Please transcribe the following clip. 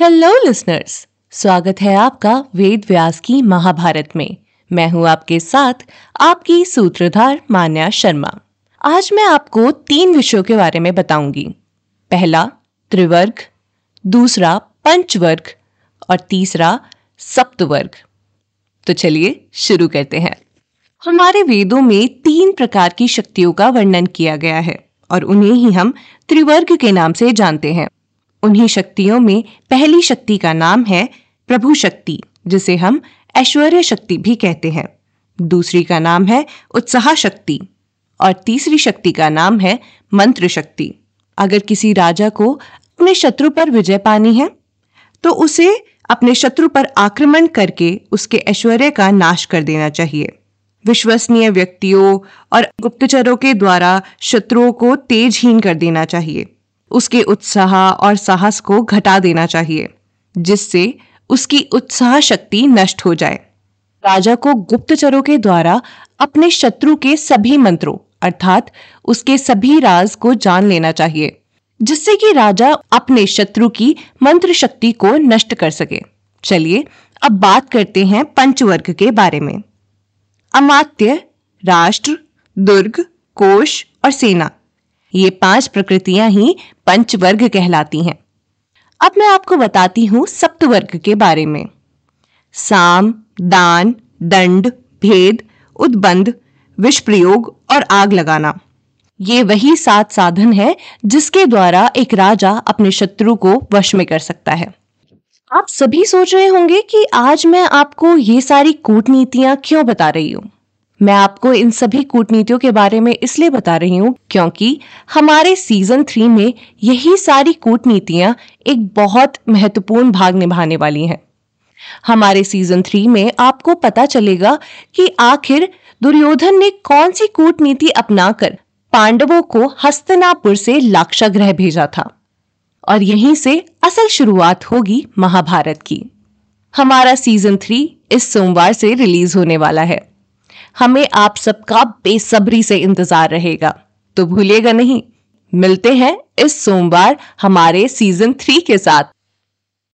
Hello listeners स्वागत है आपका वेद व्यास की महाभारत में। मैं हूँ आपके साथ आपकी सूत्रधार मान्या शर्मा। आज मैं आपको तीन विषयों के बारे में बताऊँगी। पहला, त्रिवर्ग, दूसरा, पंचवर्ग और तीसरा, सप्तवर्ग। तो चलिए शुरू करते हैं। हमारे वेदों में तीन प्रकार की शक्तियों का वर्णन किया गया है और उन्हें ही हम त्रिवर्ग के नाम से जानते हैं। उन्हीं शक्तियों में पहली शक्ति का नाम है प्रभु शक्ति, जिसे हम ऐश्वर्य शक्ति भी कहते हैं। दूसरी का नाम है उत्साह शक्ति और तीसरी शक्ति का नाम है मंत्र शक्ति। अगर किसी राजा को अपने शत्रु पर विजय पानी है तो उसे अपने शत्रु पर आक्रमण करके उसके ऐश्वर्य का नाश कर देना चाहिए। विश्वसनीय व्यक्तियों और गुप्तचरों के द्वारा शत्रुओं को तेजहीन कर देना चाहिए। उसके उत्साह और साहस को घटा देना चाहिए, जिससे उसकी उत्साह शक्ति नष्ट हो जाए। राजा को गुप्तचरों के द्वारा अपने शत्रु के सभी मंत्रों, अर्थात उसके सभी राज को जान लेना चाहिए, जिससे कि राजा अपने शत्रु की मंत्र शक्ति को नष्ट कर सके। चलिए, अब बात करते हैं पंचवर्ग के बारे में। अमात्य, राष्ट्र, दुर्ग कोश और सेना। ये पाँच प्रकृतियाँ ही पंचवर्ग कहलाती हैं। अब मैं आपको बताती हूँ सप्तवर्ग के बारे में। साम, दान, दंड, भेद, उद्बंध विष प्रयोग और आग लगाना। ये वही सात साधन है जिसके द्वारा एक राजा अपने शत्रु को वश में कर सकता है। आप सभी सोच रहे होंगे कि आज मैं आपको ये सारी कूटनीतियाँ क्यों बता रही हूँ? मैं आपको इन सभी कूटनीतियों के बारे में इसलिए बता रही हूँ क्योंकि हमारे सीज़न थ्री में यही सारी कूटनीतियाँ एक बहुत महत्वपूर्ण भाग निभाने वाली हैं। हमारे सीज़न थ्री में आपको पता चलेगा कि आखिर दुर्योधन ने कौन सी कूटनीति अपनाकर पांडवों को हस्तनापुर से लाक्षाग्रह भेजा था। और यहीं से असल शुरुआत होगी महाभारत की। हमारा सीज़न थ्री इस सोमवार से रिलीज़ होने वाला है। हमें आप सबका बेसब्री से इंतज़ार रहेगा। तो भूलिएगा नहीं। मिलते हैं इस सोमवार हमारे सीज़न थ्री के साथ।